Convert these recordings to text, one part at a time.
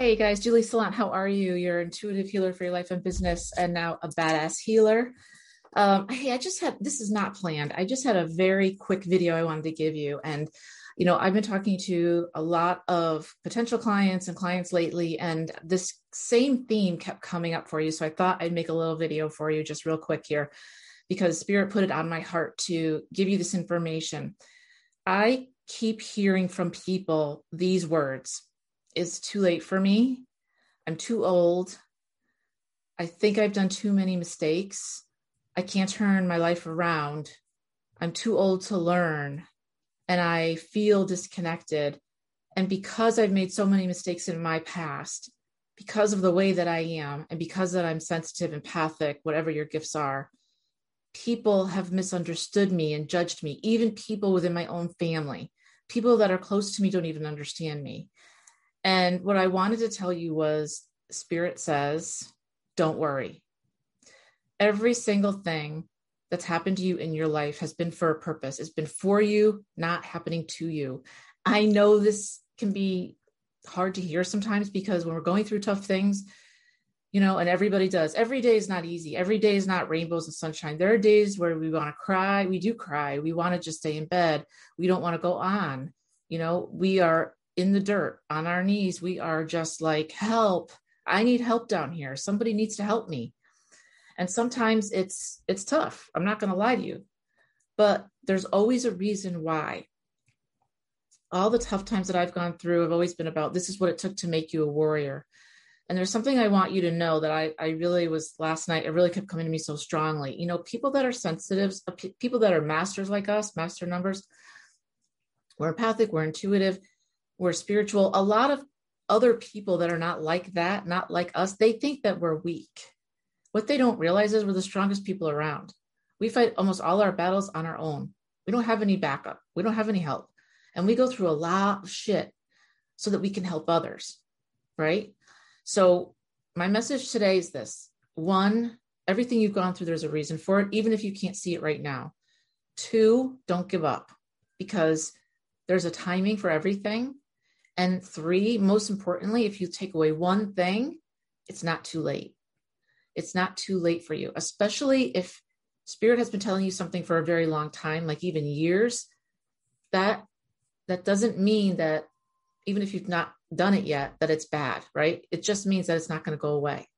Hey guys, Julie Salant, how are you? You're intuitive healer for your life and business, and now a badass healer. Um, hey, I just had this is not planned. I just had a very quick video I wanted to give you. And, you know, I've been talking to a lot of potential clients and clients lately, and this same theme kept coming up for you. So I thought I'd make a little video for you just real quick here because Spirit put it on my heart to give you this information. I keep hearing from people these words it's too late for me. I'm too old. I think I've done too many mistakes. I can't turn my life around. I'm too old to learn. And I feel disconnected. And because I've made so many mistakes in my past, because of the way that I am, and because that I'm sensitive, empathic, whatever your gifts are, people have misunderstood me and judged me, even people within my own family. People that are close to me don't even understand me. And what I wanted to tell you was Spirit says, don't worry. Every single thing that's happened to you in your life has been for a purpose. It's been for you, not happening to you. I know this can be hard to hear sometimes because when we're going through tough things, you know, and everybody does. Every day is not easy. Every day is not rainbows and sunshine. There are days where we want to cry. We do cry. We want to just stay in bed. We don't want to go on. You know, we are in the dirt on our knees. We are just like, help. I need help down here. Somebody needs to help me. And sometimes it's it's tough. I'm not going to lie to you. But there's always a reason why. All the tough times that I've gone through have always been about this is what it took to make you a warrior. And there's something I want you to know that I, I really was last night, it really kept coming to me so strongly. You know, people that are sensitive, uh, people that are masters like us, master numbers, we're empathic, we're intuitive, we're spiritual. A lot of other people that are not like that, not like us, they think that we're weak. What they don't realize is we're the strongest people around. We fight almost all our battles on our own. We don't have any backup. We don't have any help. And we go through a lot of shit so that we can help others. Right. So, my message today is this one, everything you've gone through, there's a reason for it, even if you can't see it right now. Two, don't give up because there's a timing for everything. And three, most importantly, if you take away one thing, it's not too late. It's not too late for you, especially if spirit has been telling you something for a very long time, like even years. That that doesn't mean that even if you've not done it yet, that it's bad, right? It just means that it's not going to go away.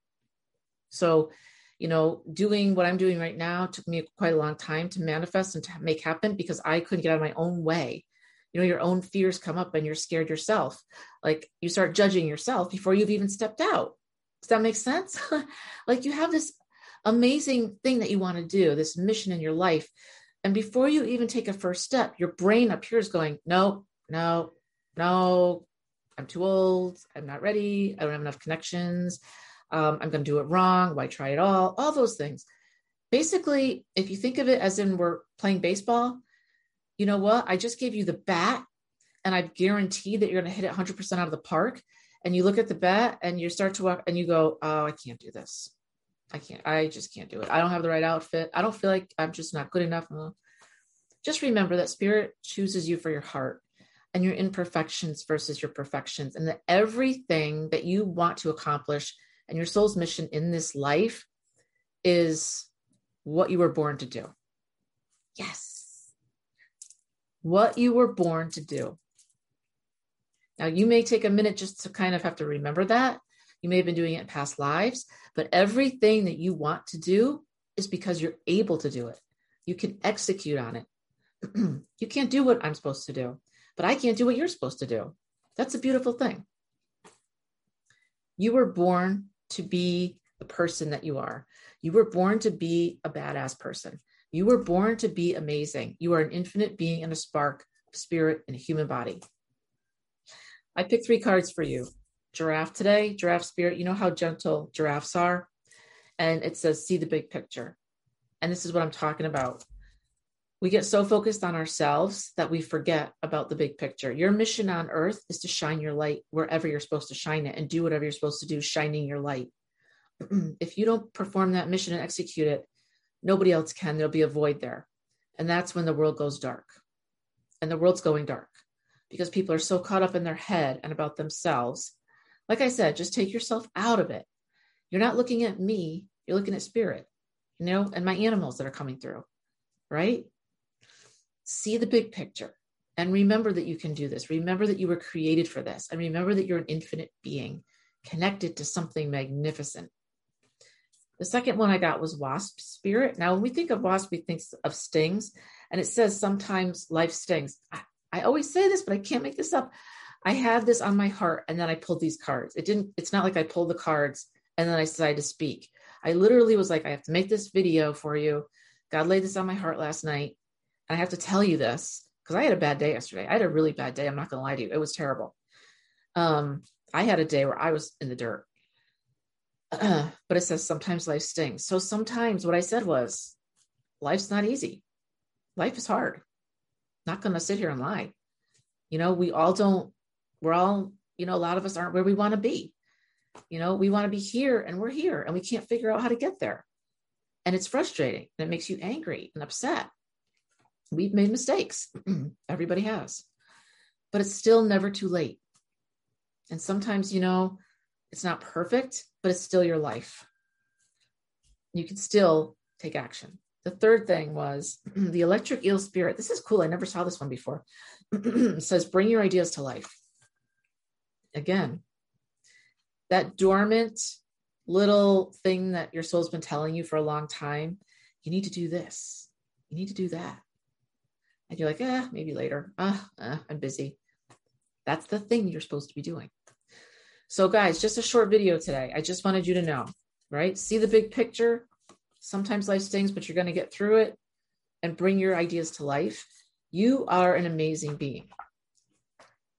So, you know, doing what I'm doing right now took me quite a long time to manifest and to make happen because I couldn't get out of my own way you know your own fears come up and you're scared yourself. Like you start judging yourself before you've even stepped out. Does that make sense? Like you have this amazing thing that you want to do this mission in your life and before you even take a first step your brain up here is going no no no i'm too old i'm not ready i don't have enough connections um, i'm going to do it wrong why try it all? All those things. Basically if you think of it as in we're playing baseball you know what? I just gave you the bat and I guarantee that you're going to hit it 100% out of the park. And you look at the bat and you start to walk and you go, oh, I can't do this. I can't, I just can't do it. I don't have the right outfit. I don't feel like I'm just not good enough. Just remember that spirit chooses you for your heart and your imperfections versus your perfections, and that everything that you want to accomplish and your soul's mission in this life is what you were born to do. Yes what you were born to do. Now, you may take a minute just to kind of have to remember that. You may have been doing it in past lives, but everything that you want to do is because you're able to do it. You can execute on it. you can't do what I'm supposed to do, but I can't do what you're supposed to do. That's a beautiful thing. You were born to be the person that you are. You were born to be a badass person. You were born to be amazing. You are an infinite being and a spark of spirit in a human body. I picked three cards for you. Giraffe today, giraffe spirit. You know how gentle giraffes are? And it says, see the big picture. And this is what I'm talking about. We get so focused on ourselves that we forget about the big picture. Your mission on earth is to shine your light wherever you're supposed to shine it and do whatever you're supposed to do, shining your light. if you don't perform that mission and execute it, nobody else can. There'll be a void there. And that's when the world goes dark. And the world's going dark because people are so caught up in their head and about themselves. Like I said, just take yourself out of it. You're not looking at me, you're looking at spirit, you know, and my animals that are coming through, right? See the big picture and remember that you can do this. Remember that you were created for this. And remember that you're an infinite being connected to something magnificent. The second one I got was wasp spirit. Now, when we think of wasp, we think of stings, and it says sometimes life stings. I, I always say this, but I can't make this up. I had this on my heart, and then I pulled these cards. It didn't, it's not like I pulled the cards and then I decided to speak. I literally was like, I have to make this video for you. God laid this on my heart last night. And I have to tell you this because I had a bad day yesterday. I had a really bad day. I'm not going to lie to you. It was terrible. Um, I had a day where I was in the dirt. But it says sometimes life stings. So sometimes what I said was, life's not easy. Life is hard. Not going to sit here and lie. You know, we all don't, we're all, you know, a lot of us aren't where we want to be. You know, we want to be here and we're here and we can't figure out how to get there. And it's frustrating and it makes you angry and upset. We've made mistakes. Everybody has. But it's still never too late. And sometimes, you know, it's not perfect, but it's still your life. You can still take action. The third thing was the electric eel spirit. This is cool. I never saw this one before. says, bring your ideas to life. Again, that dormant little thing that your soul's been telling you for a long time, you need to do this. You need to do that. And you're like, eh, maybe later. Ah, uh, I'm busy. That's the thing you're supposed to be doing. So, guys, just a short video today. I just wanted you to know, right? See the big picture. Sometimes life stings, but you're going to get through it and bring your ideas to life. You are an amazing being.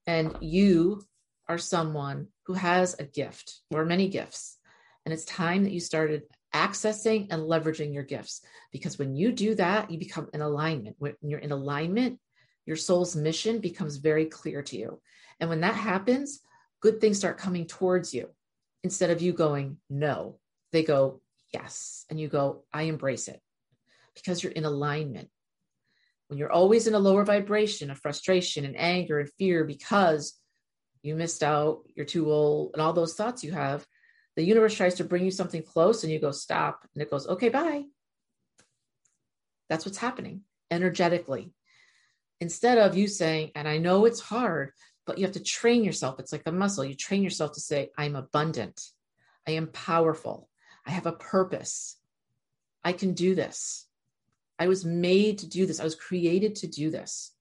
And you are someone who has a gift or many gifts. And it's time that you started accessing and leveraging your gifts. Because when you do that, you become in alignment. When you're in alignment, your soul's mission becomes very clear to you. And when that happens, good things start coming towards you instead of you going, no. They go, yes. And you go, I embrace it because you're in alignment. When you're always in a lower vibration of frustration and anger and fear because you missed out, you're too old, and all those thoughts you have, the universe tries to bring you something close and you go, stop. And it goes, okay, bye. That's what's happening energetically. Instead of you saying, and I know it's hard, but you have to train yourself. It's like a muscle. You train yourself to say, I'm abundant. I am powerful. I have a purpose. I can do this. I was made to do this. I was created to do this.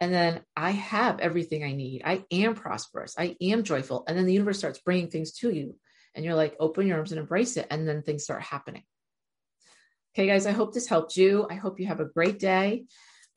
And then I have everything I need. I am prosperous. I am joyful. And then the universe starts bringing things to you. And you're like, open your arms and embrace it. And then things start happening. Okay, guys, I hope this helped you. I hope you have a great day.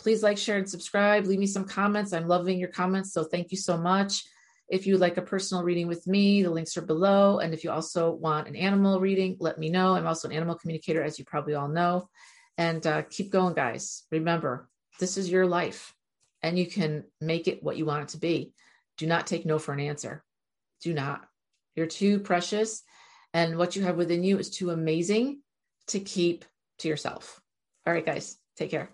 Please like, share, and subscribe. Leave me some comments. I'm loving your comments. So thank you so much. If you'd like a personal reading with me, the links are below. And if you also want an animal reading, let me know. I'm also an animal communicator, as you probably all know. And uh, keep going, guys. Remember, this is your life and you can make it what you want it to be. Do not take no for an answer. Do not. You're too precious. And what you have within you is too amazing to keep to yourself. All right, guys, take care.